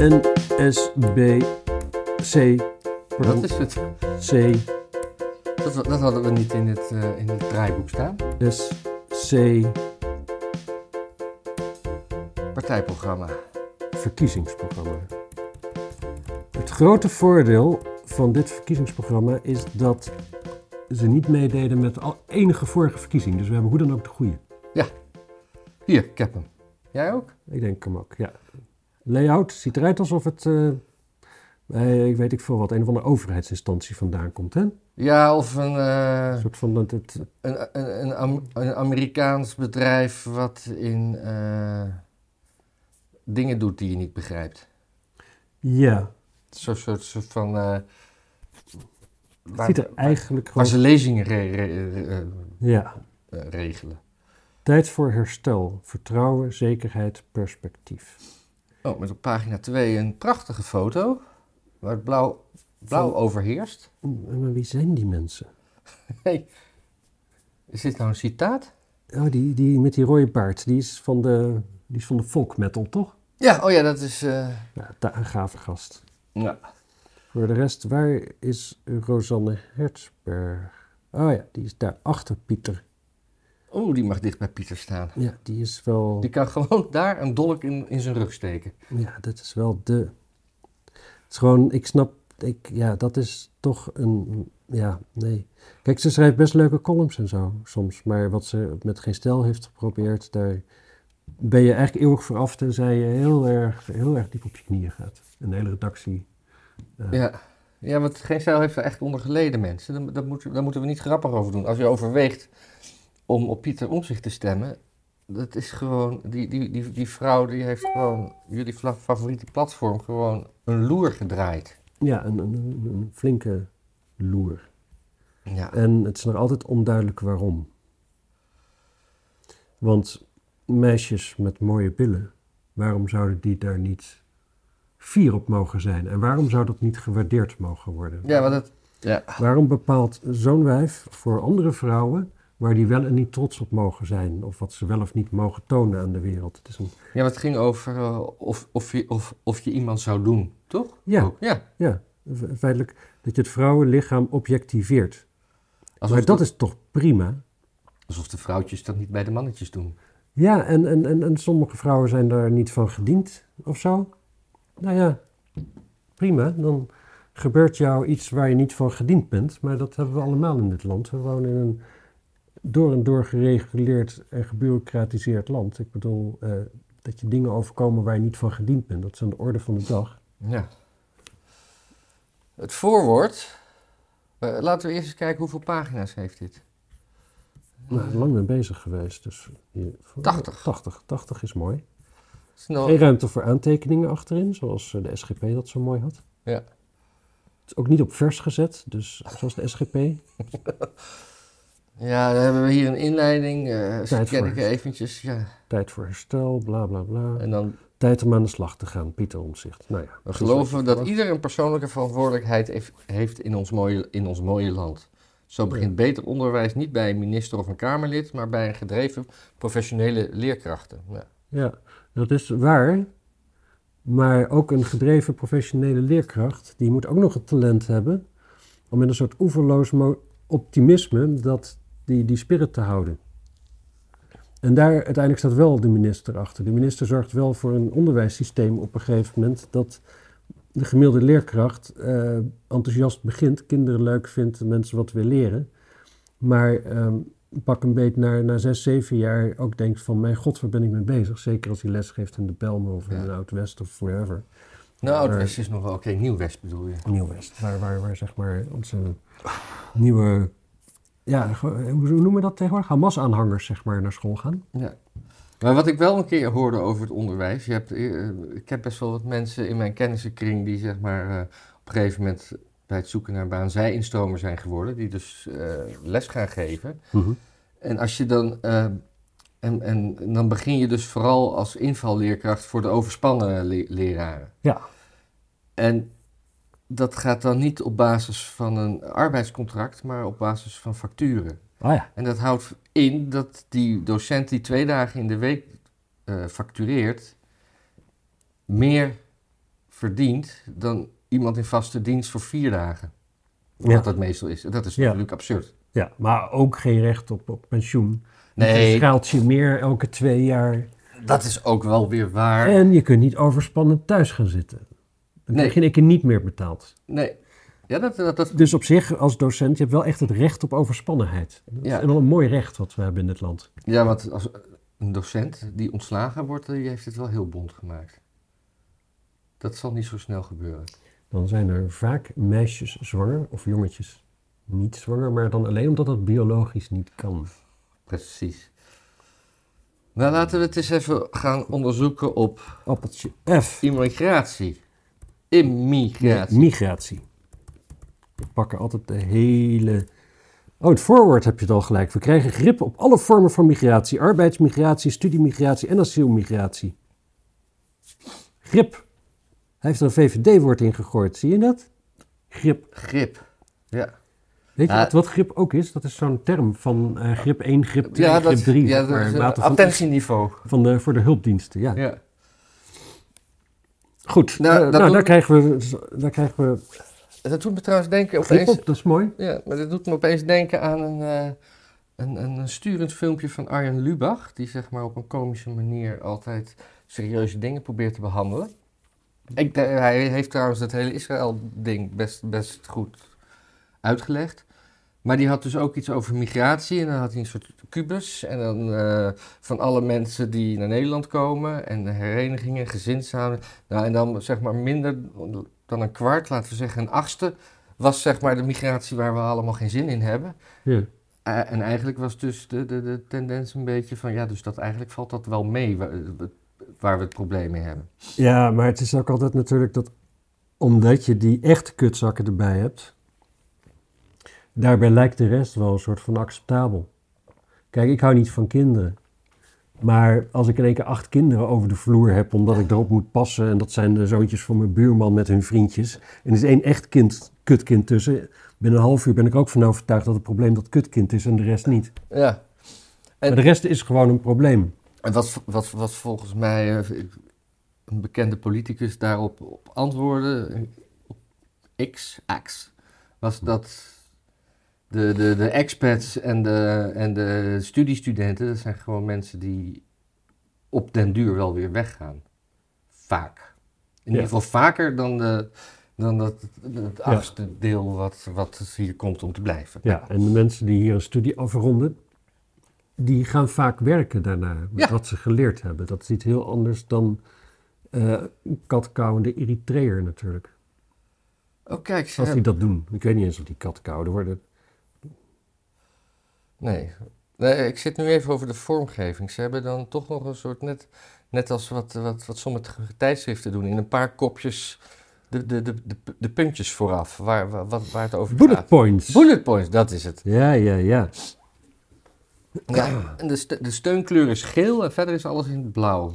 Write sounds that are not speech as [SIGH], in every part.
NSB C. Wat is het? C. Dat, dat hadden we niet in het, eh, in het draaiboek staan. S. C. Partijprogramma. Verkiezingsprogramma. Het grote voordeel van dit verkiezingsprogramma is dat ze niet meededen met al enige vorige verkiezing. Dus we hebben hoe dan ook de goede. Hier, ik heb hem. Jij ook? Ik denk hem ook, ja. Layout ziet eruit alsof het, eh, bij, ik weet ik veel wat, een of andere overheidsinstantie vandaan komt, hè? Ja, of een, eh, Een soort van, het, het- een, een, een, Am- een Amerikaans bedrijf wat in eh, dingen doet die je niet begrijpt. ja, Zo'n soort, soort van... eh, waar, ziet er eigenlijk waar ze lezingen re- re- re- eh, Ja, eh, regelen. tijd voor herstel, vertrouwen, zekerheid, perspectief. Oh, met op pagina 2 een prachtige foto. Waar het blauw, blauw Van- overheerst. Maar wie zijn die mensen? [LAUGHS] Hey, is dit nou een citaat? Oh, die, die met die rode baard, die is van de, die is van de folk metal, toch? Ja, oh ja, dat is... eh, Ja, een gave gast. ja. Voor de rest, waar is Rosanne Hertzberg? Oh ja, die is daar achter Pieter. Oeh, die mag dicht bij Pieter staan. Ja, die is wel... Die kan gewoon daar een dolk in, in zijn rug steken. Ja, dat is wel de. Het is gewoon, ik snap, ik, ja, dat is toch een. Ja, nee. Kijk, ze schrijft best leuke columns en zo soms. Maar wat ze met geen stijl heeft geprobeerd, daar ben je eigenlijk eeuwig vooraf tenzij je heel erg, heel erg diep op je knieën gaat. Een hele redactie. eh, Ja. Ja, want geen stijl heeft er echt onder geleden, mensen. Daar, daar, moeten, daar moeten we niet grappig over doen. Als je overweegt om op Pieter Omzicht te stemmen, dat is gewoon... Die, die, die, die vrouw die heeft gewoon jullie favoriete platform gewoon een loer gedraaid. Ja, een, een, een- een flinke loer. Ja. En het is nog altijd onduidelijk waarom. Want meisjes met mooie billen, waarom zouden die daar niet fier op mogen zijn? En waarom zou dat niet gewaardeerd mogen worden? Ja, want het... Ja. Waarom bepaalt zo'n wijf voor andere vrouwen waar die wel en niet trots op mogen zijn? Of wat ze wel of niet mogen tonen aan de wereld? Het is een, Ja, maar het ging over eh, of, of, je, of, of je iemand zou doen, toch? Ja. Ja. ja, fe- feitelijk dat je het vrouwenlichaam objectiveert. Alsof, maar dat de, is toch prima? alsof de vrouwtjes dat niet bij de mannetjes doen. Ja, en, en, en, en sommige vrouwen zijn daar niet van gediend of zo. Nou ja, prima. Dan gebeurt jou iets waar je niet van gediend bent. Maar dat hebben we allemaal in dit land. We wonen in een door en door gereguleerd en gebureaucratiseerd land. Ik bedoel, eh, dat je dingen overkomen waar je niet van gediend bent. Dat is aan de orde van de dag. Ja. Het voorwoord. eh, laten we eerst eens kijken hoeveel pagina's heeft dit. Nou, lang mee bezig geweest. Dus hier, 80. 80. 80 is mooi. Snel. Geen ruimte voor aantekeningen achterin, zoals eh, de SGP dat zo mooi had. Ja. Het is ook niet op vers gezet, dus zoals de SGP. [LAUGHS] Ja, dan hebben we hier een inleiding. eh Tijd ik eventjes. Ja. Tijd voor herstel, bla bla bla. En dan Tijd om aan de slag te gaan, Pieter Omtzigt. Nou ja, we geloven dat ieder een persoonlijke verantwoordelijkheid heeft, in, ons mooie, in ons mooie land. Zo begint beter onderwijs niet bij een minister of een Kamerlid, maar bij een gedreven professionele leerkrachten. Ja. Ja, dat is waar. Maar ook een gedreven professionele leerkracht, die moet ook nog het talent hebben om met een soort oeverloos optimisme dat, die, die spirit te houden. En daar uiteindelijk staat wel de minister achter. De minister zorgt wel voor een onderwijssysteem op een gegeven moment dat de gemiddelde leerkracht eh, enthousiast begint, kinderen leuk vindt, mensen wat willen leren. Maar ehm, pak een beet na, na zes, zeven jaar ook denkt van... mijn god, waar ben ik mee bezig? Zeker als hij les geeft in de Belmen of in Ja. de Oud-West of wherever. Nou, Oud-West is nog wel oké. Nieuw-West bedoel je? Nieuw-West, waar, waar, waar zeg maar onze nieuwe... Ja, ge- hoe noemen we dat tegenwoordig? Hamas-aanhangers zeg maar naar school gaan. Ja. Maar wat ik wel een keer hoorde over het onderwijs. Je hebt, eh, ik heb best wel wat mensen in mijn kennissenkring die zeg maar eh, op een gegeven moment bij het zoeken naar baan zij-instromer zijn geworden. Die dus eh, les gaan geven. En als je dan. eh, en, en dan begin je dus vooral als invalleerkracht voor de overspannen le- leraren. Ja. En dat gaat dan niet op basis van een arbeidscontract, maar op basis van facturen. Ah ja. En dat houdt in dat die docent die twee dagen in de week eh, factureert, meer verdient dan iemand in vaste dienst voor vier dagen. Ja. Wat dat meestal is. Dat is Ja. natuurlijk absurd. Ja, maar ook geen recht op, op pensioen. Het Nee, schaalt je meer elke twee jaar. dat is ook wel weer waar. En je kunt niet overspannen thuis gaan zitten. Dan Nee. één keer niet meer betaald. Nee. Ja, dat, dat, dat, Dus op zich, als docent, je hebt wel echt het recht op overspannenheid. Dat Ja. is wel een mooi recht wat we hebben in dit land. ja, want als een docent die ontslagen wordt, die heeft het wel heel bond gemaakt. Dat zal niet zo snel gebeuren. Dan zijn er vaak meisjes zwanger of jongetjes niet zwanger, maar dan alleen omdat dat biologisch niet kan. Precies. Nou, laten we het eens even gaan onderzoeken op Appeltje F. immigratie. Immigratie. Migratie. We pakken altijd de hele. Oh, het voorwoord heb je het al gelijk. We krijgen grip op alle vormen van migratie: arbeidsmigratie, studiemigratie en asielmigratie. Grip. Hij heeft er een VVD-woord in gegooid, zie je dat? Grip. Grip. Ja. Weet je wat, wat grip ook is? Dat is zo'n term van eh, grip 1, grip 2, Ja, grip dat 3. ja, maar, dat is van, attentieniveau. van de, voor de hulpdiensten. Ja. Ja. Goed, Nou, eh, dat nou, doet- daar, krijgen we, daar krijgen we Dat doet me trouwens denken opeens... op, dat is mooi. Ja, maar dat doet me opeens denken aan een, eh, een, een, een sturend filmpje van Arjen Lubach. Die zeg maar op een komische manier altijd serieuze dingen probeert te behandelen. Ik, de- hij heeft trouwens het hele Israël-ding best, best goed uitgelegd. Maar die had dus ook iets over migratie. En dan had hij een soort kubus. En dan eh, van alle mensen die naar Nederland komen. En de herenigingen, gezinssamenleving. Nou, en dan zeg maar minder dan een kwart, laten we zeggen een achtste. Was zeg maar de migratie waar we allemaal geen zin in hebben. Ja. Eh, en eigenlijk was dus de, de, de tendens een beetje van... Ja, dus dat eigenlijk valt dat wel mee waar, waar we het probleem mee hebben. Ja, maar het is ook altijd natuurlijk dat omdat je die echte kutzakken erbij hebt, daarbij lijkt de rest wel een soort van acceptabel. Kijk, ik hou niet van kinderen. Maar als ik in één keer acht kinderen over de vloer heb omdat ik erop moet passen en dat zijn de zoontjes van mijn buurman met hun vriendjes en er is één echt kind, kutkind tussen, binnen een half uur ben ik ook van overtuigd dat het probleem dat kutkind is en de rest niet. Ja. En- Maar de rest is gewoon een probleem. En wat, wat, wat volgens mij eh, een bekende politicus daarop op antwoordde, op X, X, was dat de, de, de expats en de, en de studiestudenten, dat zijn gewoon mensen die op den duur wel weer weggaan. Vaak. In ieder geval vaker dan, de, dan dat, het achtste deel wat, wat hier komt om te blijven. Ja, en de mensen die hier een studie afronden, die gaan vaak werken daarna met Ja. wat ze geleerd hebben. Dat is iets heel anders dan eh katkauwende Eritreër natuurlijk. Oh kijk, Als die dat doen. Ik weet niet eens of die katkauwden worden. Nee. nee, ik zit nu even over de vormgeving. Ze hebben dan toch nog een soort, net, net als wat, wat, wat sommige tijdschriften doen, in een paar kopjes de, de, de, de, de puntjes vooraf, waar, waar, waar het over Bullet gaat. points. Bullet points, dat is het. Ja, ja, ja. Ja, en de, ste- de steunkleur is geel en verder is alles in het blauw.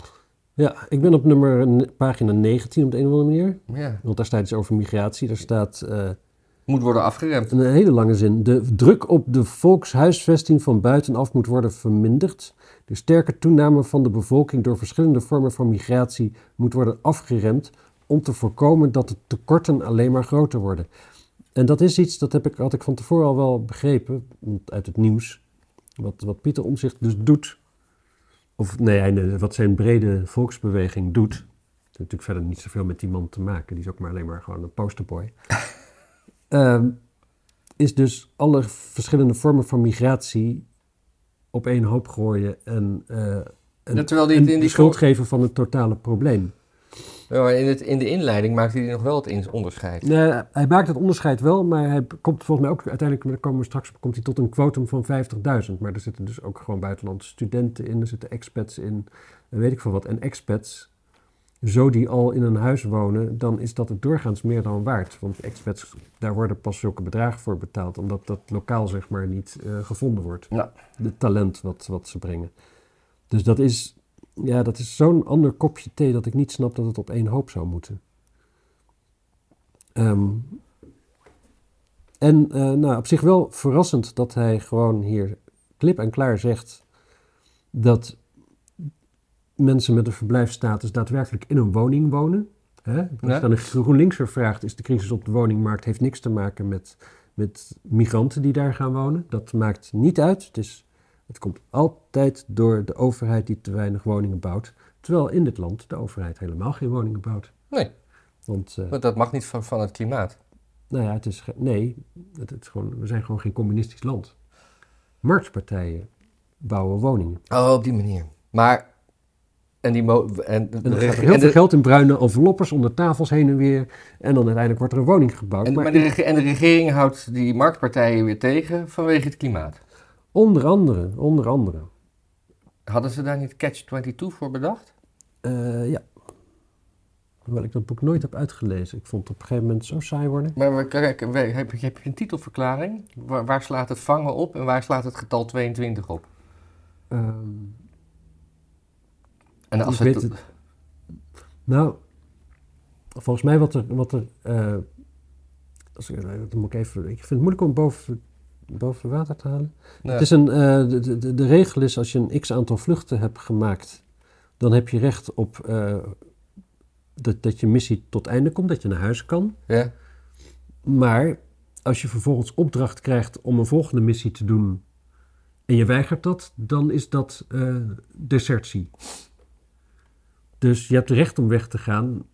Ja, ik ben op nummer pagina 19 op de een of andere manier. Ja, Want daar staat iets over migratie. Daar staat eh, moet worden afgeremd. een hele lange zin. De druk op de volkshuisvesting van buitenaf moet worden verminderd. De sterke toename van de bevolking door verschillende vormen van migratie moet worden afgeremd om te voorkomen dat de tekorten alleen maar groter worden. En dat is iets, dat heb ik, had ik van tevoren al wel begrepen, uit het nieuws, wat, wat Pieter Omzicht dus doet. Of nee, wat zijn brede volksbeweging doet. Het heeft natuurlijk verder niet zoveel met die man te maken. Die is ook maar alleen maar gewoon een posterboy. [LAUGHS] Ehm, is dus alle verschillende vormen van migratie op één hoop gooien en, eh en, terwijl die en in de die schuld geven van het totale probleem. Ja, in, het, in de inleiding maakte hij nog wel het onderscheid. Nee, hij maakt het onderscheid wel, maar hij komt volgens mij ook uiteindelijk, daar komen we straks op, komt hij tot een quotum van 50.000. Maar er zitten dus ook gewoon buitenlandse studenten in, er zitten expats in, en weet ik veel wat. En expats, zo die al in een huis wonen, dan is dat het doorgaans meer dan waard. Want expats, daar worden pas zulke bedragen voor betaald, omdat dat lokaal zeg maar niet eh, gevonden wordt. Ja. Het talent wat, wat ze brengen. Dus dat is, ja, dat is zo'n ander kopje thee dat ik niet snap dat het op één hoop zou moeten. Ehm, en eh, nou, op zich wel verrassend dat hij gewoon hier klip en klaar zegt dat mensen met een verblijfsstatus daadwerkelijk in een woning wonen. Hè? Als Ja. je dan een GroenLinkser vraagt, is de crisis op de woningmarkt heeft niks te maken met, met migranten die daar gaan wonen. Dat maakt niet uit. Het, is, het komt altijd door de overheid die te weinig woningen bouwt. Terwijl in dit land de overheid helemaal geen woningen bouwt. Nee, Want, eh, dat mag niet van, van het klimaat. nou ja, het is, nee, het, het is gewoon, we zijn gewoon geen communistisch land. Marktpartijen bouwen woningen. Oh, op die manier. Maar, en die... Mo en, er gaat er heel en veel geld in bruine enveloppers onder tafels heen en weer. En dan uiteindelijk wordt er een woning gebouwd. en, maar maar de, en de regering houdt die marktpartijen weer tegen vanwege het klimaat. onder andere, onder andere. Hadden ze daar niet Catch-22 voor bedacht? Eh, ja. Hoewel ik dat boek nooit heb uitgelezen. Ik vond het op een gegeven moment zo saai worden. Maar we, kijk, we- heb, je- heb je een titelverklaring? Waar, waar slaat het vangen op en waar slaat het getal 22 op? Ehm, En als ik het, weet het. Nou, volgens mij wat er. Wat er eh, als ik, dan moet ik, even, ik vind het moeilijk om boven, boven water te halen. Het is een, eh, de, de, de regel is als je een x aantal vluchten hebt gemaakt, dan heb je recht op eh, dat, dat je missie tot einde komt, dat je naar huis kan. ja, Maar als je vervolgens opdracht krijgt om een volgende missie te doen en je weigert dat, dan is dat eh, desertie. Dus je hebt het recht om weg te gaan,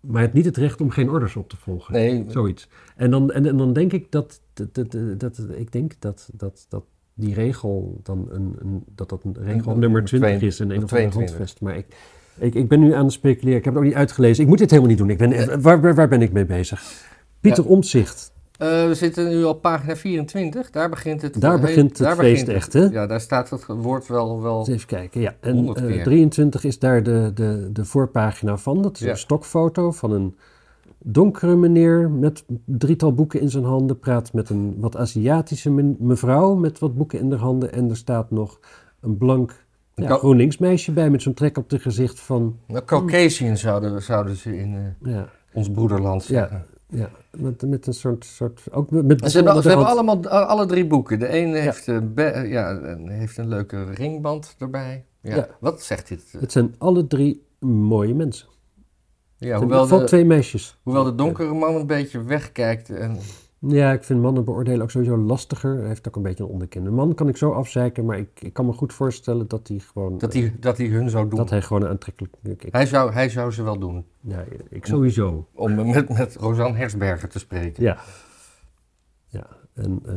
maar je hebt niet het recht om geen orders op te volgen. nee, Zoiets. En dan, en, en dan denk ik dat, dat, dat, dat, ik denk dat, dat, dat die regel dan een, een, dat dat een regel nummer een 20 twee- is in een of andere 22. handvest. Maar ik, ik, ik ben nu aan het speculeren. Ik heb het ook niet uitgelezen. Ik moet dit helemaal niet doen. Ik ben, waar, waar, waar ben ik mee bezig? Pieter Omtzigt. Eh, we zitten nu op pagina 24. Daar begint het, Daar begint het feest echt, hè? Ja, daar staat het woord wel... wel even kijken. Ja. En Honderd eh, keer. 23 is daar de, de, de voorpagina van. Dat is Ja. een stokfoto van een donkere meneer met drietal boeken in zijn handen. Praat met een wat Aziatische mevrouw met wat boeken in haar handen. En er staat nog een blank ja, GroenLinks meisje bij met zo'n trek op de gezicht van... Caucasian zouden, zouden ze in eh, Ja, ons broederland Ja. Ja met, met een soort... soort ook met, Ze hebben, ze allemaal alle drie boeken. De ene heeft, een be- eh, ja, een- heeft een leuke ringband erbij. Ja. Ja. Wat zegt dit? eh? Het zijn alle drie mooie mensen. Ja, hoewel, de, twee meisjes. hoewel de donkere man een beetje wegkijkt. En, Ja, ik vind mannen beoordelen ook sowieso lastiger. Hij heeft ook een beetje een onderkin. Een man kan ik zo afzeiken, maar ik, ik kan me goed voorstellen dat hij gewoon... dat, hij, dat hij hun zou doen. dat hij gewoon een aantrekkelijk... Ik, Hij, zou, hij zou ze wel doen. ja, ik sowieso. Om met, met Rosanne Hersberger te spreken. Ja. Ja, en eh,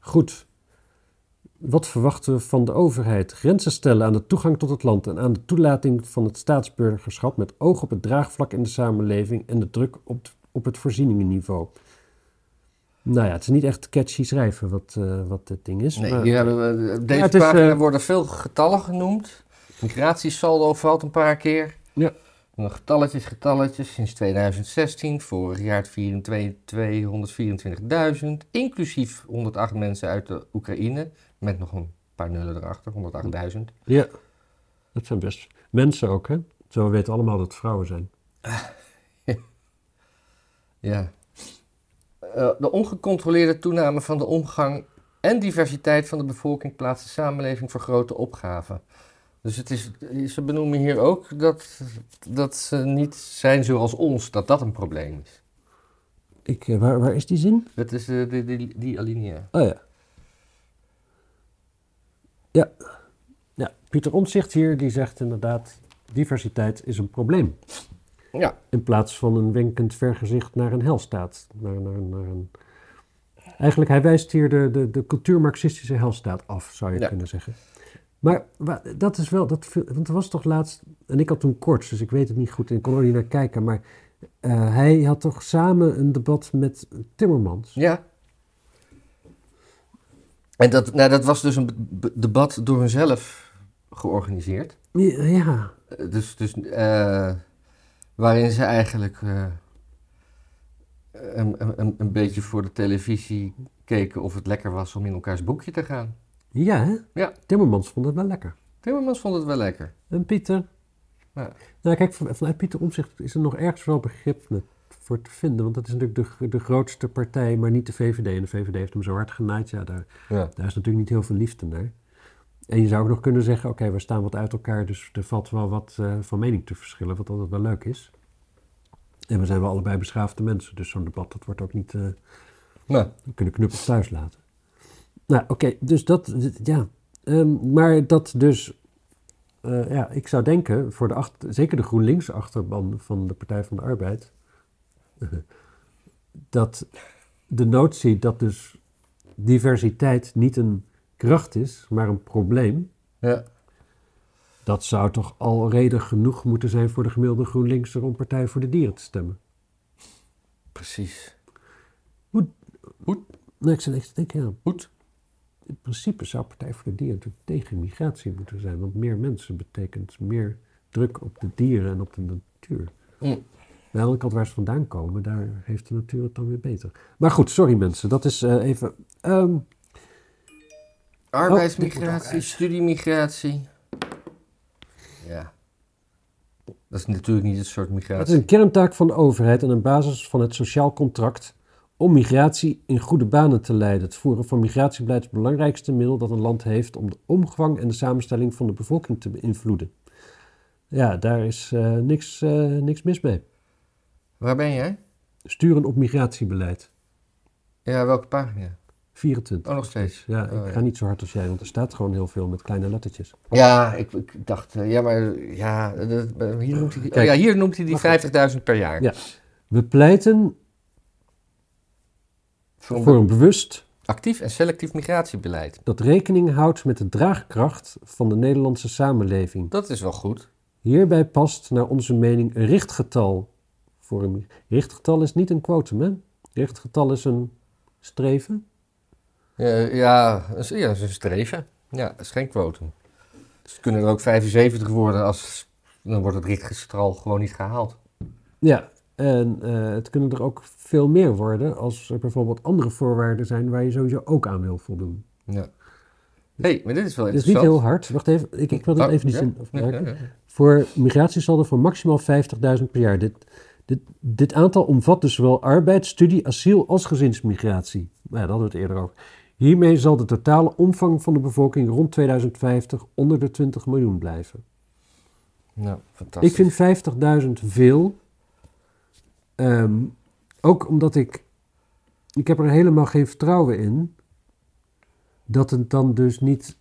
goed. Wat verwachten we van de overheid? Grenzen stellen aan de toegang tot het land en aan de toelating van het staatsburgerschap met oog op het draagvlak in de samenleving en de druk op, het- op het voorzieningenniveau. Nou ja, het is niet echt catchy schrijven wat, eh, wat dit ding is. Nee, maar- hier hebben we, op deze Ja, is, pagina eh, worden veel getallen genoemd. Migratiesaldo valt een paar keer. Ja. En dan getalletjes, getalletjes. Sinds 2016, vorig jaar het 224.000. Inclusief 108 mensen uit de Oekraïne. Met nog een paar nullen erachter, 108.000. Ja, dat zijn best mensen ook, hè? Zo we weten allemaal dat het vrouwen zijn. [LAUGHS] Ja. Eh, de ongecontroleerde toename van de omgang en diversiteit van de bevolking plaatst de samenleving voor grote opgaven. Dus het is, ze benoemen hier ook dat, dat ze niet zijn zoals ons, dat dat een probleem is. Ik, eh, waar, waar is die zin? Dat is eh, die, die, die alinea. Oh ja. Ja. Ja, Pieter Omtzigt hier, die zegt inderdaad... diversiteit is een probleem. Ja, In plaats van een wenkend vergezicht naar een helstaat. Naar, naar, naar een... Eigenlijk, hij wijst hier de, de, de cultuur-marxistische helstaat af, zou je Ja. kunnen zeggen. Maar dat is wel, dat, want er was toch laatst, en ik had toen koorts, dus ik weet het niet goed en ik kon er niet naar kijken, maar eh, hij had toch samen een debat met Timmermans. ja. En dat, nou, dat was dus een debat door hunzelf georganiseerd. Ja, ja. Eh, Dus, dus eh, waarin ze eigenlijk eh, een, een, een beetje voor de televisie keken of het lekker was om in elkaars boekje te gaan. Ja, hè? Ja. Timmermans vond het wel lekker. Timmermans vond het wel lekker. En Pieter? Ja. Nou, kijk, van- vanuit Pieter Omzicht is er nog ergens wel begrip voor te vinden. Want dat is natuurlijk de, de grootste partij, maar niet de VVD. En de VVD heeft hem zo hard genaaid. Ja, daar, Ja. daar is natuurlijk niet heel veel liefde naar. En je zou ook nog kunnen zeggen, oké, we staan wat uit elkaar, dus er valt wel wat eh, van mening te verschillen, wat altijd wel leuk is. En we zijn wel allebei beschaafde mensen, dus zo'n debat dat wordt ook niet... eh, we kunnen knuppels thuis laten. Nou, oké, dus dat, ja. Ehm, maar dat dus, eh, ja, ik zou denken, voor de achter, zeker de GroenLinks-achterban van de Partij van de Arbeid, [LAUGHS] dat de notie dat dus diversiteit niet een kracht is, maar een probleem, ja. dat zou toch al reden genoeg moeten zijn voor de gemiddelde GroenLinkser om Partij voor de Dieren te stemmen. Precies. Nee, ik zit echt te denken, ja, Goed. in principe zou Partij voor de Dieren natuurlijk tegen migratie moeten zijn. Want meer mensen betekent meer druk op de dieren en op de natuur. Mm. Aan de andere kant waar ze vandaan komen, daar heeft de natuur het dan weer beter. Maar goed, sorry mensen, dat is eh, even... ehm, Arbeidsmigratie, Oh, studiemigratie. Ja. Dat is natuurlijk niet het soort het is migratie. een kerntaak van de overheid en een basis van het sociaal contract om migratie in goede banen te leiden. Het voeren van migratiebeleid is het belangrijkste middel dat een land heeft om de omvang en de samenstelling van de bevolking te beïnvloeden. Ja, daar is eh, niks, eh, niks mis mee. Waar ben jij? Sturen op migratiebeleid. Ja, welke pagina? 24. Oh, nog steeds. Ja, Oh, ik ja. ga niet zo hard als jij, want er staat gewoon heel veel met kleine lettertjes. Ja, ik, ik dacht, eh, ja, maar ja, dat- eh, hier, noemt hij, die- oh ja, hier noemt hij die Wacht 50.000 per jaar. Ja. We pleiten Voor een voor een bewust actief en selectief migratiebeleid. dat rekening houdt met de draagkracht van de Nederlandse samenleving. Dat is wel goed. Hierbij past naar onze mening een richtgetal. Voor een richtgetal is niet een quotum, hè? Richtgetal is een streven. Ja, ja, dat ja, dat een streven. Ja, dat is geen quotum. Dus het kunnen er ook 75 worden als... Dan wordt het richtgestral gewoon niet gehaald. Ja, en eh, het kunnen er ook veel meer worden als er bijvoorbeeld andere voorwaarden zijn waar je sowieso ook aan wil voldoen. Ja. hey, maar dit is wel Het is niet interessant. heel hard. Wacht even, ik, ik wil dat Oh, even die ja? zin afmaken. ja, ja. Voor migratiesaldo van maximaal 50.000 per jaar. Dit, dit, dit aantal omvat dus zowel arbeid, studie, asiel als gezinsmigratie. Nou ja, daar hadden we het eerder over. Hiermee zal de totale omvang van de bevolking rond 2050 onder de 20 miljoen blijven. Nou, fantastisch. Ik vind 50.000 veel. Ehm, ook omdat ik... Ik heb er helemaal geen vertrouwen in... dat het dan dus niet...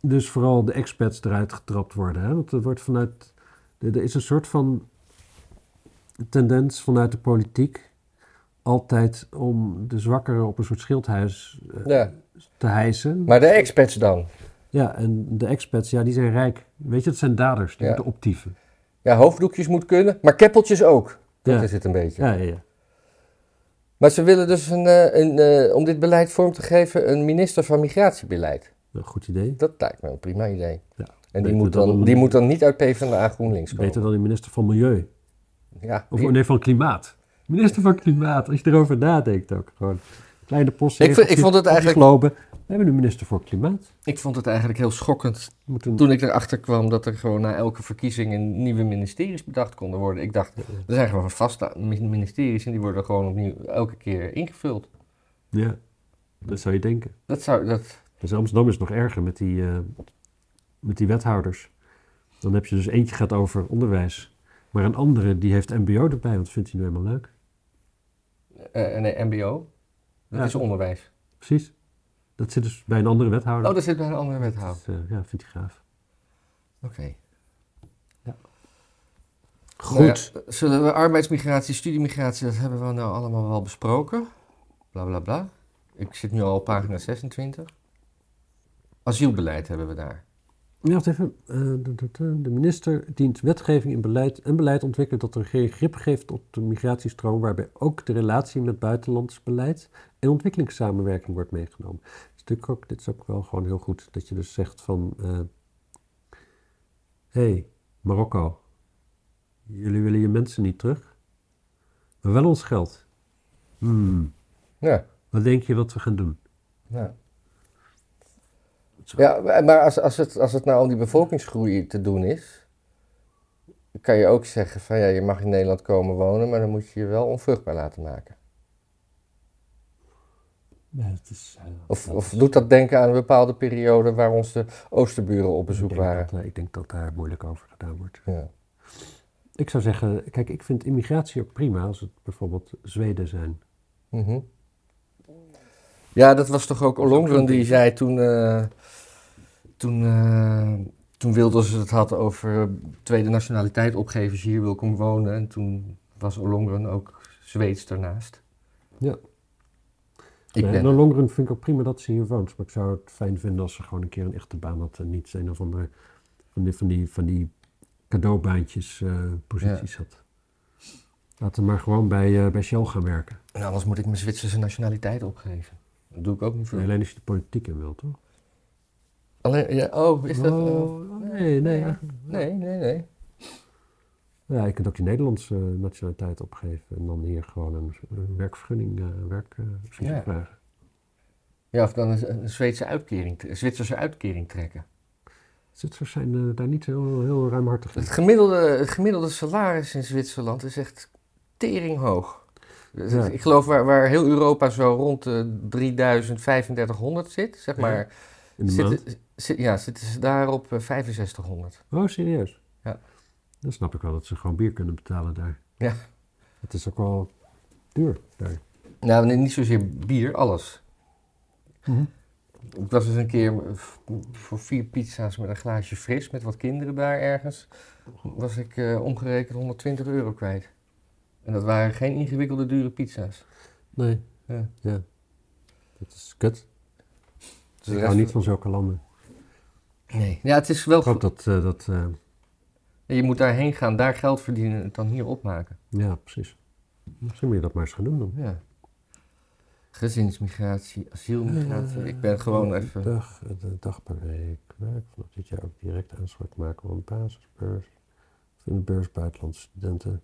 Dus vooral de expats eruit getrapt worden. Hè? Want er wordt vanuit... Er is een soort van tendens vanuit de politiek... altijd om de zwakkeren op een soort schildhuis eh, Ja, te hijsen. maar de expats dan? Ja, en de expats, ja, die zijn rijk. Weet je, dat zijn daders. Die Ja. moeten optieven. Ja, hoofddoekjes moet kunnen, maar keppeltjes ook. Dat Ja. is het een beetje. Ja, ja. Maar ze willen dus, een, eh, een, eh, om dit beleid vorm te geven, een minister van migratiebeleid. Een goed idee. Dat lijkt me een prima idee. Ja. En die moet, dan die moet dan niet uit PvdA GroenLinks komen. Beter dan de minister van Milieu. Ja, Of die- nee, van Klimaat. Minister van Klimaat, als je erover nadenkt ook. Gewoon kleine post. Ik ik vond het eigenlijk-. We hebben een minister voor Klimaat. ik vond het eigenlijk heel schokkend toen ik erachter kwam dat er gewoon na elke verkiezing een nieuwe ministeries bedacht konden worden. Ik dacht, er zijn gewoon vaste ministeries en die worden gewoon opnieuw elke keer ingevuld. Ja, dat zou je denken. Dat zou, dat, Dus Amsterdam is nog erger met die, eh, met die wethouders. Dan heb je dus eentje gaat over onderwijs. Maar een andere die heeft mbo erbij, want dat vindt hij nu helemaal leuk. eh nee, mbo, dat Ja. is onderwijs. Precies. Dat zit dus bij een andere wethouder. Oh, dat zit bij een andere wethouder. Dus, eh, ja, vindt hij gaaf. Oké. Goed. Nou ja, zullen we arbeidsmigratie, studiemigratie, dat hebben we nou allemaal wel besproken. Bla bla bla. Ik zit nu al op pagina 26. Asielbeleid hebben we daar. Ja, wacht even. Eh, de, de- de- de minister dient wetgeving in beleid en beleid ontwikkelen dat er geen grip geeft op de migratiestroom, waarbij ook de relatie met buitenlands beleid en ontwikkelingssamenwerking wordt meegenomen. Ook, dit is ook wel gewoon heel goed, dat je dus zegt van, hé, hey, Marokko, jullie willen je mensen niet terug, maar wel ons geld. Hmm, Ja. wat denk je wat we gaan doen? Ja, ja maar als, als, het, als het nou om die bevolkingsgroei te doen is, kan je ook zeggen van ja, je mag in Nederland komen wonen, maar dan moet je je wel onvruchtbaar laten maken. Ja, het is, eh, Of, of doet dat denken aan een bepaalde periode waar onze oosterburen op ik bezoek denk waren? dat, eh, ik denk dat daar moeilijk over gedaan wordt. Ja. Ik zou zeggen, kijk, ik vind immigratie ook prima als het bijvoorbeeld Zweden zijn. Mhm. Ja, dat was toch ook Ollongren die zei toen, uh, toen, uh, toen Wilders het had over tweede nationaliteit opgeven als je hier wil komen wonen. En toen was Ollongren ook Zweeds daarnaast. Ja. Ik nee, ben... Ollongren vind ik ook prima dat ze hier woont. Maar ik zou het fijn vinden als ze gewoon een keer een echte baan had en niet een of andere van die, van die, van die cadeaubaantjes uh, posities ja. had. Laten we maar gewoon bij, uh, bij Shell gaan werken. Nou, anders moet ik mijn Zwitserse nationaliteit opgeven. Dat doe ik ook niet veel. alleen als je de politiek in wilt, toch? Alleen, ja, oh, is dat... Oh, nee, nee. Nee, nee, nee. Ja, je kunt ook je Nederlandse nationaliteit opgeven en dan hier gewoon een, werkvergunning, uh, werk uh, ja. vragen. Ja, of dan een, een Zweedse uitkering, een Zwitserse uitkering trekken. Zwitsers zijn uh, daar niet heel, heel ruimhartig in. Het gemiddelde, het gemiddelde salaris in Zwitserland is echt teringhoog. Ja. Ik geloof waar, waar heel Europa zo rond de 3000, 3500 zit, zeg maar. Ja, in de zit, ja, zitten ze daar op 6500. Oh, serieus? Ja. Dan snap ik wel dat ze gewoon bier kunnen betalen daar. Ja. Het is ook wel duur daar. Nou, niet zozeer bier, alles. Mm Ik was eens een keer voor vier pizza's met een glaasje fris met wat kinderen daar ergens. Was ik uh, omgerekend 120 euro kwijt. En dat waren geen ingewikkelde dure pizza's. Nee. Ja. ja. Dat is kut. Dus ik hou niet van zulke landen. Nee. Ja, het is wel... Ik hoop dat... Uh, dat uh, je moet daarheen gaan, daar geld verdienen en het dan hier opmaken. Ja, precies. Misschien moet je dat maar eens gaan doen dan. Ja. Gezinsmigratie, asielmigratie. ik ben gewoon even... Dag, de dag per week. Werk vanaf dit jaar ook direct aanspraak maken op een basisbeurs. Of in de beurs buitenlandse studenten.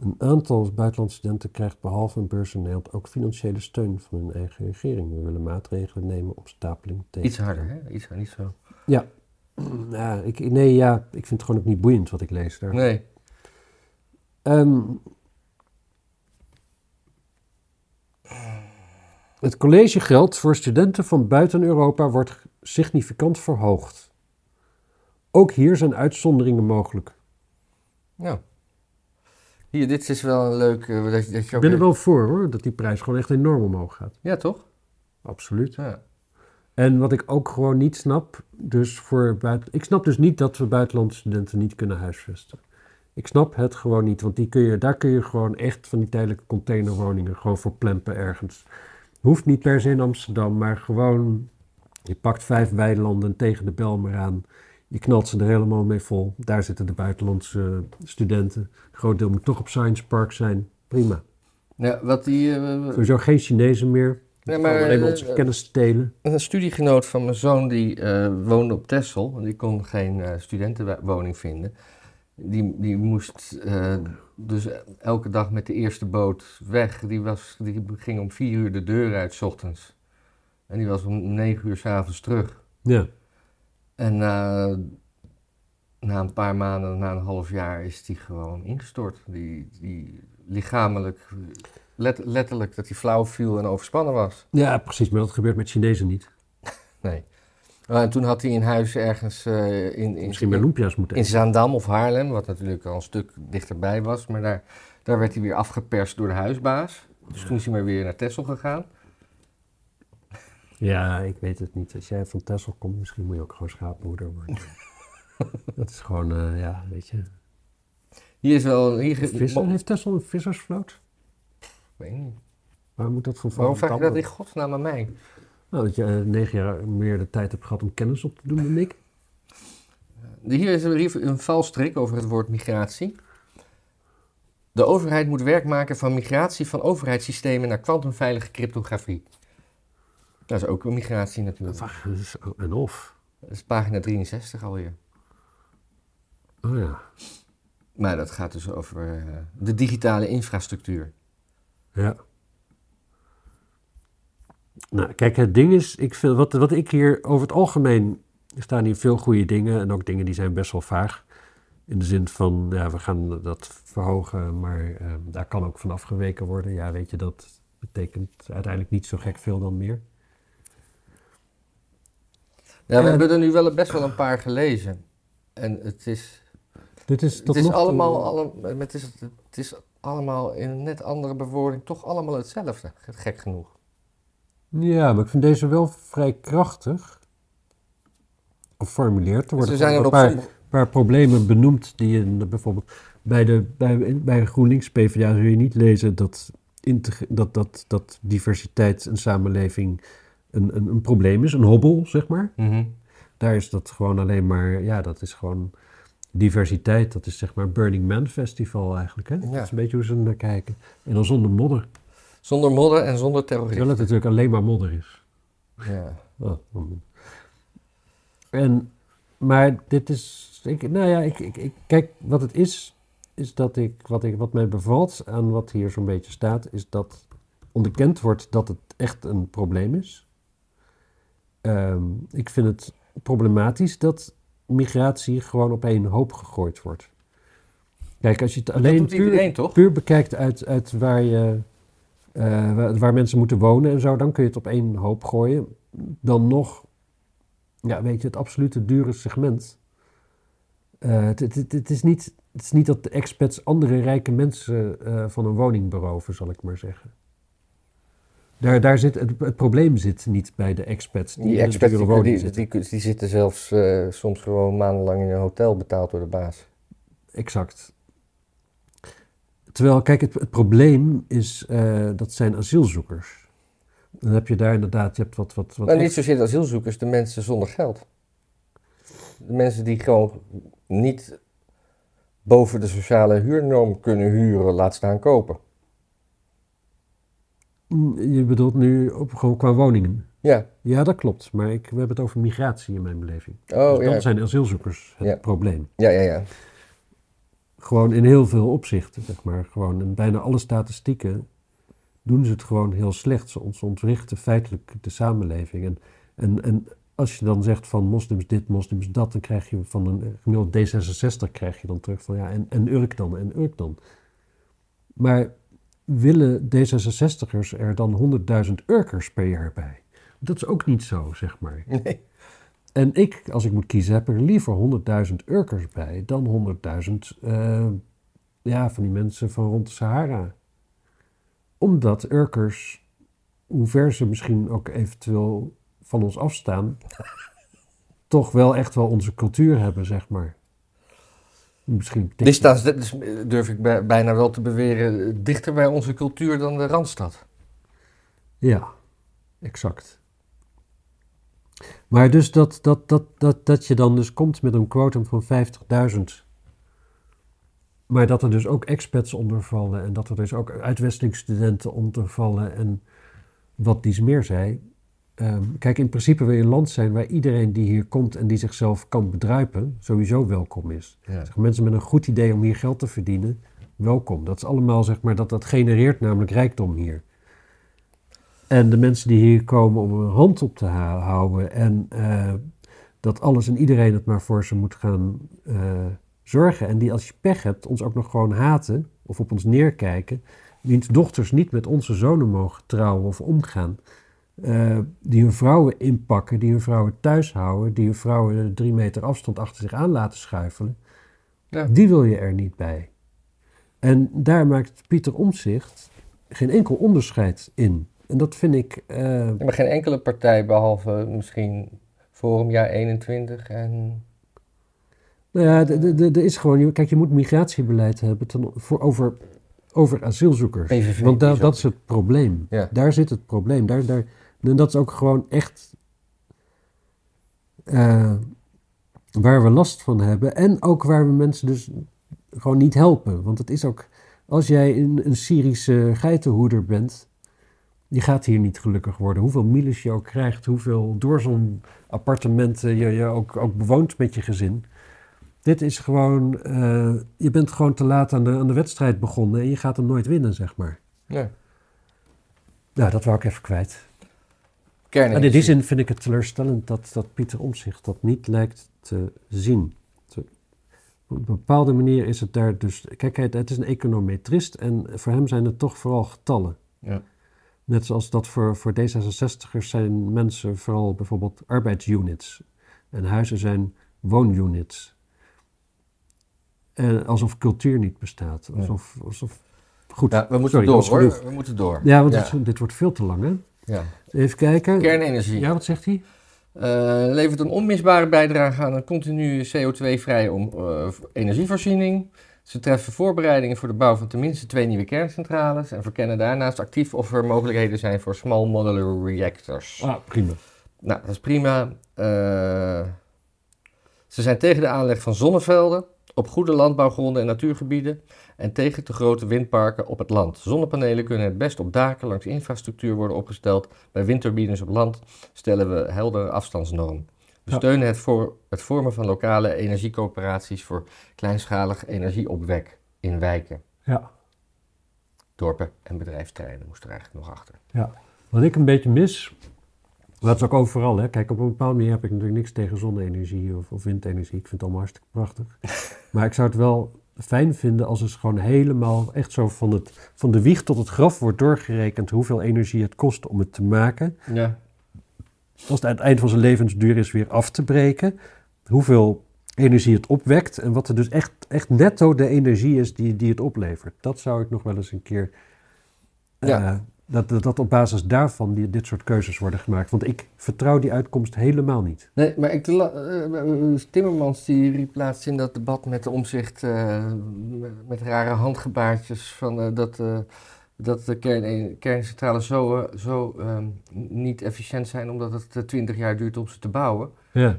Een aantal buitenlandse studenten krijgt behalve een beurs in Nederland ook financiële steun van hun eigen regering. We willen maatregelen nemen om stapeling tegen Iets harder, hè? Iets niet zo. Ja. ja ik, nee, ja, ik vind het gewoon ook niet boeiend wat ik lees daar. Nee. Um, Het collegegeld voor studenten van buiten Europa wordt significant verhoogd. Ook hier zijn uitzonderingen mogelijk. Nou, hier, dit is wel een leuk... Uh, dat, dat je Ik ben er wel voor hoor, dat die prijs gewoon echt enorm omhoog gaat. Ja, toch? Absoluut. Ja. En wat ik ook gewoon niet snap, dus voor buiten... Ik snap dus niet dat we buitenlandse studenten niet kunnen huisvesten. Ik snap het gewoon niet, want die kun je, daar kun je gewoon echt van die tijdelijke containerwoningen gewoon voor plempen ergens. Hoeft niet per se in Amsterdam, maar gewoon, je pakt vijf weilanden tegen de Belmer aan. Je knalt ze er helemaal mee vol. Daar zitten de buitenlandse studenten. Een groot deel moet toch op Science Park zijn. Prima. Ja, wat die... Uh, Sowieso geen Chinezen meer. Nee, maar, alleen onze uh, kennis stelen. Een studiegenoot van mijn zoon die uh, woonde op Texel. Die kon geen studentenwoning vinden. Die, die moest dus elke dag met de eerste boot weg. Die, was, die ging om vier uur de deur uit, s ochtends. En die was om negen uur s'avonds terug. Ja. En na, na een paar maanden, na een half jaar, is die gewoon ingestort. Die, die lichamelijk, let, letterlijk, dat hij flauw viel en overspannen was. Ja, precies. Maar dat gebeurt met Chinezen niet. [LAUGHS] nee. Uh, en toen had hij in huis ergens uh, in, in, Misschien bij Lumpia's moeten in Zaandam of Haarlem, wat natuurlijk al een stuk dichterbij was. Maar daar, daar werd hij weer afgeperst door de huisbaas. Dus toen is hij maar weer naar Tessel gegaan. Ja, ik weet het niet. Als jij van Tessel komt, misschien moet je ook gewoon schaapmoeder worden. [LAUGHS] dat is gewoon, uh, ja, weet je. Hier is wel... Hier... Visser, heeft Tessel een vissersvloot? weet niet. Waar moet dat van Waarom vraag je dat in godsnaam aan mij? Nou, dat je uh, negen jaar meer de tijd hebt gehad om kennis op te doen dan ik. Hier is een, een valstrik over het woord migratie. De overheid moet werk maken van migratie van overheidssystemen naar kwantumveilige cryptografie. Dat is ook een migratie natuurlijk. Dat is een of. Dat is pagina 63 alweer. Oh ja. Maar dat gaat dus over uh, de digitale infrastructuur. Ja. Nou, kijk, het ding is, ik vind, wat, wat ik hier over het algemeen, er staan hier veel goede dingen en ook dingen die zijn best wel vaag. In de zin van, ja, we gaan dat verhogen, maar uh, daar kan ook van afgeweken worden. Ja, weet je, dat betekent uiteindelijk niet zo gek veel dan meer. Ja, we hebben er nu wel best wel een paar gelezen. En het is... Dit is tot Het is, allemaal, alle, het, is, het is allemaal in een net andere bewoording toch allemaal hetzelfde, gek genoeg. Ja, maar ik vind deze wel vrij krachtig geformuleerd. Er worden zijn er een paar, sommige... paar problemen benoemd die je bijvoorbeeld bij, de, bij, bij GroenLinks PvdA zul je niet lezen dat, dat, dat, dat diversiteit in samenleving een, een, een probleem is, een hobbel, zeg maar. Mhm. Daar is dat gewoon alleen maar, ja, dat is gewoon diversiteit. Dat is zeg maar Burning Man Festival eigenlijk, hè? Dat is een beetje hoe ze naar kijken. En dan zonder modder. Zonder modder en zonder Terwijl terrorisme. het natuurlijk alleen maar modder is. Ja. Oh, en, maar dit is, ik, nou ja, ik, ik, ik, kijk, wat het is, is dat ik, wat, ik, wat mij bevalt aan wat hier zo'n beetje staat, is dat onderkend wordt dat het echt een probleem is. Ehm, ik vind het problematisch dat migratie gewoon op één hoop gegooid wordt. Kijk, als je het alleen puur, iedereen, toch? puur bekijkt uit, uit waar, je, eh, waar, waar mensen moeten wonen en zo, dan kun je het op één hoop gooien. Dan nog, ja, weet je, het absolute dure segment. Eh, het, het, het, het is niet, het is niet dat de expats andere rijke mensen eh, van een woning beroven, zal ik maar zeggen. Daar, daar zit, het, het probleem zit niet bij de expats die, Die in dure die, zitten. die, die zitten zelfs eh, soms gewoon maandenlang in een hotel betaald door de baas. Exact. Terwijl, kijk, het, het probleem is, eh, dat zijn asielzoekers. Dan heb je daar inderdaad, je hebt wat... wat, wat Maar niet zozeer de asielzoekers, de mensen zonder geld. De mensen die gewoon niet boven de sociale huurnorm kunnen huren, laat staan kopen. Je bedoelt nu op, gewoon qua woningen. Ja, Ja, dat klopt. Maar ik, we hebben het over migratie in mijn beleving. oh dus dan ja. zijn asielzoekers het Ja. probleem. Ja, ja, ja. Gewoon in heel veel opzichten, zeg maar. Gewoon in bijna alle statistieken doen ze het gewoon heel slecht. Ze ont- ze ontwrichten feitelijk de samenleving. En, en, en als je dan zegt van moslims dit, moslims dat, dan krijg je van een gemiddeld D66 krijg je dan terug van ja, en, en Urk dan, en Urk dan. Maar willen D66'ers er dan 100.000 Urkers per jaar bij? Dat is ook niet zo, zeg maar. [LAUGHS] Nee. En ik, als ik moet kiezen, heb er liever 100.000 Urkers bij dan 100.000 eh, ja, van die mensen van rond de Sahara. Omdat Urkers, hoe ver ze misschien ook eventueel van ons afstaan, [LAUGHS] toch wel echt wel onze cultuur hebben, zeg maar. Misschien Die staan, dus, durf ik bij- bijna wel te beweren, dichter bij onze cultuur dan de Randstad. Ja, exact. Maar dus dat, dat, dat, dat, dat je dan dus komt met een quotum van 50.000. Maar dat er dus ook expats onder vallen en dat er dus ook uitwisselingsstudenten onder vallen en wat dies meer zei. Ehm, kijk, in principe wil je een land zijn waar iedereen die hier komt en die zichzelf kan bedruipen, sowieso welkom is. Ja. Zeg, mensen met een goed idee om hier geld te verdienen, welkom. Dat is allemaal, zeg maar, dat, dat genereert namelijk rijkdom hier. En de mensen die hier komen om een hand op te houden en eh, dat alles en iedereen het maar voor ze moet gaan eh, zorgen. En die als je pech hebt ons ook nog gewoon haten of op ons neerkijken. Wiens dochters niet met onze zonen mogen trouwen of omgaan. Eh, die hun vrouwen inpakken, die hun vrouwen thuis houden, die hun vrouwen drie meter afstand achter zich aan laten schuifelen. Ja. Die wil je er niet bij. En daar maakt Pieter Omtzigt geen enkel onderscheid in. En dat vind ik. Ja, Maar geen enkele partij, behalve misschien Forum jaar 21 en... nou ja, er is gewoon. Kijk, je moet migratiebeleid hebben ten, voor, over, over asielzoekers. PVV Want da- dat is het probleem. Ja. Daar zit het probleem. Daar, daar, en dat is ook gewoon echt. eh, waar we last van hebben. En ook waar we mensen dus gewoon niet helpen. Want het is ook. Als jij een, een Syrische geitenhoeder bent. Je gaat hier niet gelukkig worden. Hoeveel miles je ook krijgt, hoeveel doorzonappartementen je, je ook, ook bewoont met je gezin. Dit is gewoon, eh, je bent gewoon te laat aan de, aan de wedstrijd begonnen en je gaat hem nooit winnen, zeg maar. Ja. Nou, dat wou ik even kwijt. En in die zin vind ik het teleurstellend dat, dat Pieter Omtzigt dat niet lijkt te zien. Te- Op een bepaalde manier is het daar dus... Kijk, het het is een econometrist en voor hem zijn het toch vooral getallen. Ja. Net zoals dat voor, voor D66'ers zijn mensen vooral bijvoorbeeld arbeidsunits. En huizen zijn woonunits. En alsof cultuur niet bestaat. Alsof, alsof... Goed. Ja, we moeten Sorry, door hoor. genoeg. We moeten door. Ja, want Ja. dit- dit wordt veel te lang, hè? Ja. Even kijken. Kernenergie. Ja, wat zegt hij? Eh, levert een onmisbare bijdrage aan een continue CO2-vrije om, eh, energievoorziening. Ze treffen voorbereidingen voor de bouw van tenminste twee nieuwe kerncentrales en verkennen daarnaast actief of er mogelijkheden zijn voor small modular reactors. Ah, prima. Nou, dat is prima. Eh, ze zijn tegen de aanleg van zonnevelden op goede landbouwgronden en natuurgebieden en tegen te grote windparken op het land. Zonnepanelen kunnen het best op daken langs infrastructuur worden opgesteld. Bij windturbines op land stellen we heldere afstandsnorm. We Ja. steunen het, voor, het vormen van lokale energiecoöperaties voor kleinschalig energieopwek in wijken, Ja. dorpen en bedrijfsterreinen moest er eigenlijk nog achter. Wat ik een beetje mis, maar dat is ook overal, hè. Kijk, op een bepaalde manier heb ik natuurlijk niks tegen zonne-energie of, of windenergie. Ik vind het allemaal hartstikke prachtig. [LAUGHS] maar ik zou het wel fijn vinden als het gewoon helemaal echt zo van, het, van de wieg tot het graf wordt doorgerekend hoeveel energie het kost om het te maken. Ja, Als het aan het eind van zijn levensduur is weer af te breken. Hoeveel energie het opwekt en wat er dus echt, echt netto de energie is die, die het oplevert. Dat zou ik nog wel eens een keer... eh, Ja. Dat, dat, dat op basis daarvan die, dit soort keuzes worden gemaakt. Want ik vertrouw die uitkomst helemaal niet. Nee, maar ik, la- eh, eh, Timmermans die riep laatst in dat debat met de omzicht eh, met, rare handgebaartjes van eh, dat, eh, dat de kern, kerncentrales zo, eh, zo ehm, niet efficiënt zijn omdat het eh, 20 jaar duurt om ze te bouwen. Ja.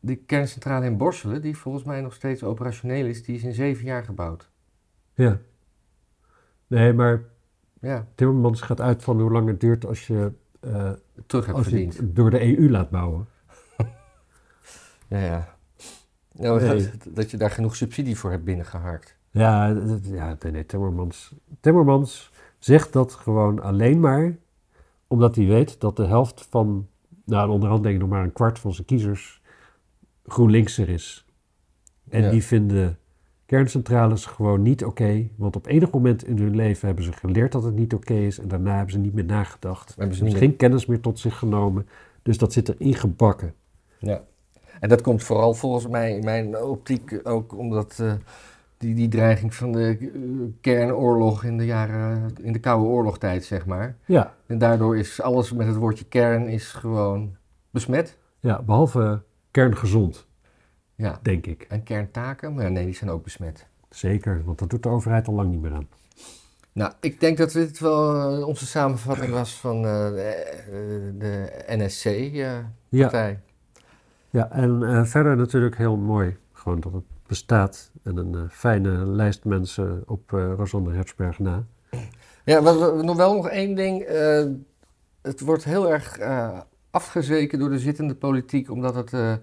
Die kerncentrale in Borselen, die volgens mij nog steeds operationeel is, die is in zeven jaar gebouwd. ja. Nee, maar Ja, Timmermans gaat uit van hoe lang het duurt als je, eh, terug hebt als je verdiend. het door de EU laat bouwen. [LAUGHS] Ja, ja. Nou, Nee. dat, dat je daar genoeg subsidie voor hebt binnengeharkt. Ja, dat- ja nee, nee, Timmermans, Timmermans zegt dat gewoon alleen maar omdat hij weet dat de helft van, nou onderhand denk ik nog maar een kwart van zijn kiezers GroenLinkser is. En Ja. die vinden kerncentrales gewoon niet oké, want op enig moment in hun leven hebben ze geleerd dat het niet oké is en daarna hebben ze niet meer nagedacht. Hebben ze Hebben niet ze geen kennis meer tot zich genomen, dus dat zit erin gebakken. Ja, en dat komt vooral volgens mij in mijn optiek ook omdat eh, die, die dreiging van de eh, kernoorlog in de jaren, in de Koude Oorlogtijd, zeg maar. Ja, En daardoor is alles met het woordje kern is gewoon besmet. ja behalve kerngezond, Ja, denk ik. en kerntaken, maar nee, die zijn ook besmet. Zeker, want dat doet de overheid al lang niet meer aan. Nou, ik denk dat dit wel eh, onze samenvatting was van eh, de, eh, de NSC-partij. Ja, ja en verder natuurlijk heel mooi. Gewoon dat het bestaat. En een fijne lijst mensen op eh Rosanne Hertzberg na. Ja, wat, nog wel nog één ding. het wordt heel erg afgezeken door de zittende politiek, omdat het,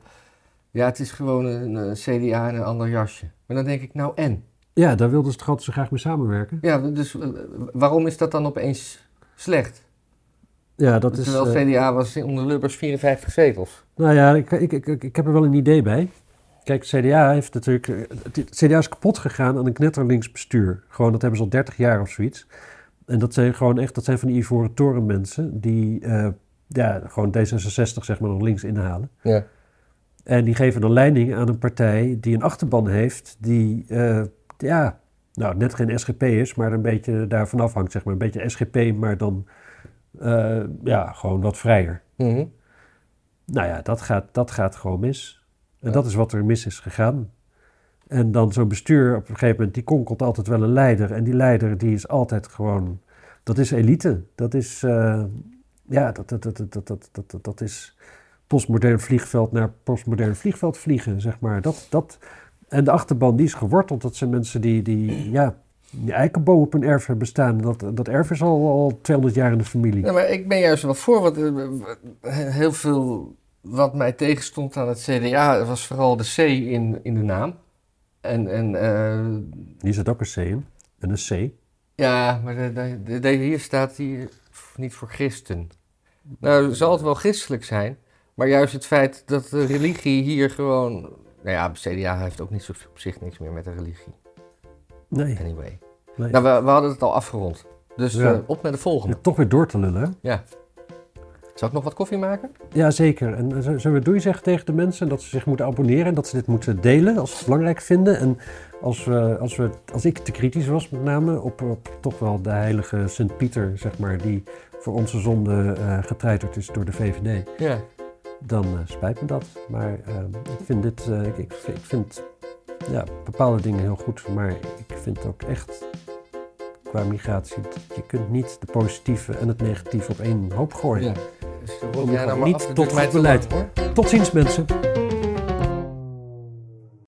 ja, het is gewoon een, CDA en een ander jasje. Maar dan denk ik, nou en? Ja, daar wilden ze toch altijd zo graag mee samenwerken? Ja, dus eh, waarom is dat dan opeens slecht? Ja, dat is... Terwijl eh, CDA was onder Lubbers 54 zetels. nou ja, ik, ik, ik, ik, heb er wel een idee bij. Kijk, CDA heeft natuurlijk... eh, Het CDA is kapot gegaan aan een knetterlinks bestuur. Gewoon, dat hebben ze al 30 jaar of zoiets. En dat zijn gewoon echt... Dat zijn van die ivoren toren mensen die... ja, gewoon D66 zeg maar nog links inhalen. Ja. En die geven dan leiding aan een partij die een achterban heeft, die eh, ja, nou net geen SGP is, maar een beetje daarvan afhangt, zeg maar. Een beetje SGP, maar dan eh, ja, gewoon wat vrijer. Mhm. Nou ja, dat gaat, dat gaat gewoon mis. En Ja. dat is wat er mis is gegaan. En dan zo'n bestuur, op een gegeven moment, die konkelt altijd wel een leider. En die leider, die is altijd gewoon, dat is elite. Dat is, eh, ja, dat, dat, dat, dat, dat, dat, dat is postmodern vliegveld naar postmodern vliegveld vliegen, zeg maar. Dat, dat, en de achterban, die is geworteld. Dat zijn mensen die, die ja, die eikenboom op een erf hebben staan. Dat, dat erf is al, al 200 jaar in de familie. Ja, maar ik ben juist wel voor, want eh, heel veel wat mij tegenstond aan het CDA was vooral de C in, in de naam. En, en eh, Hier zit ook een C in. En een C. Ja, maar de, de, de- de- hier staat hier niet voor christen. Nou, zal het wel christelijk zijn, maar juist het feit dat de religie hier gewoon... Nou ja, CDA heeft ook niet zo op zich niks meer met de religie. Nee. Anyway. nee. Nou, we, we hadden het al afgerond. Dus Ja. eh, op met de volgende. Ja, toch weer door te lullen, hè? Ja. Zal ik nog wat koffie maken? Ja, zeker. En eh, zullen we doei zeggen tegen de mensen dat ze zich moeten abonneren en dat ze dit moeten delen als ze het belangrijk vinden. En als, we, als, we, als ik te kritisch was, met name op, op toch wel de heilige Sint-Pieter, zeg maar, die voor onze zonde uh, getreiterd is door de VVD, Ja. Dan uh, spijt me dat. Maar uh, ik vind dit, ik, ik, vind ja, bepaalde dingen heel goed, maar ik vind ook echt qua migratie, je kunt niet de positieve en het negatieve op één hoop gooien. Ja. Dus, nou niet tot goed beleid. Tot ziens mensen.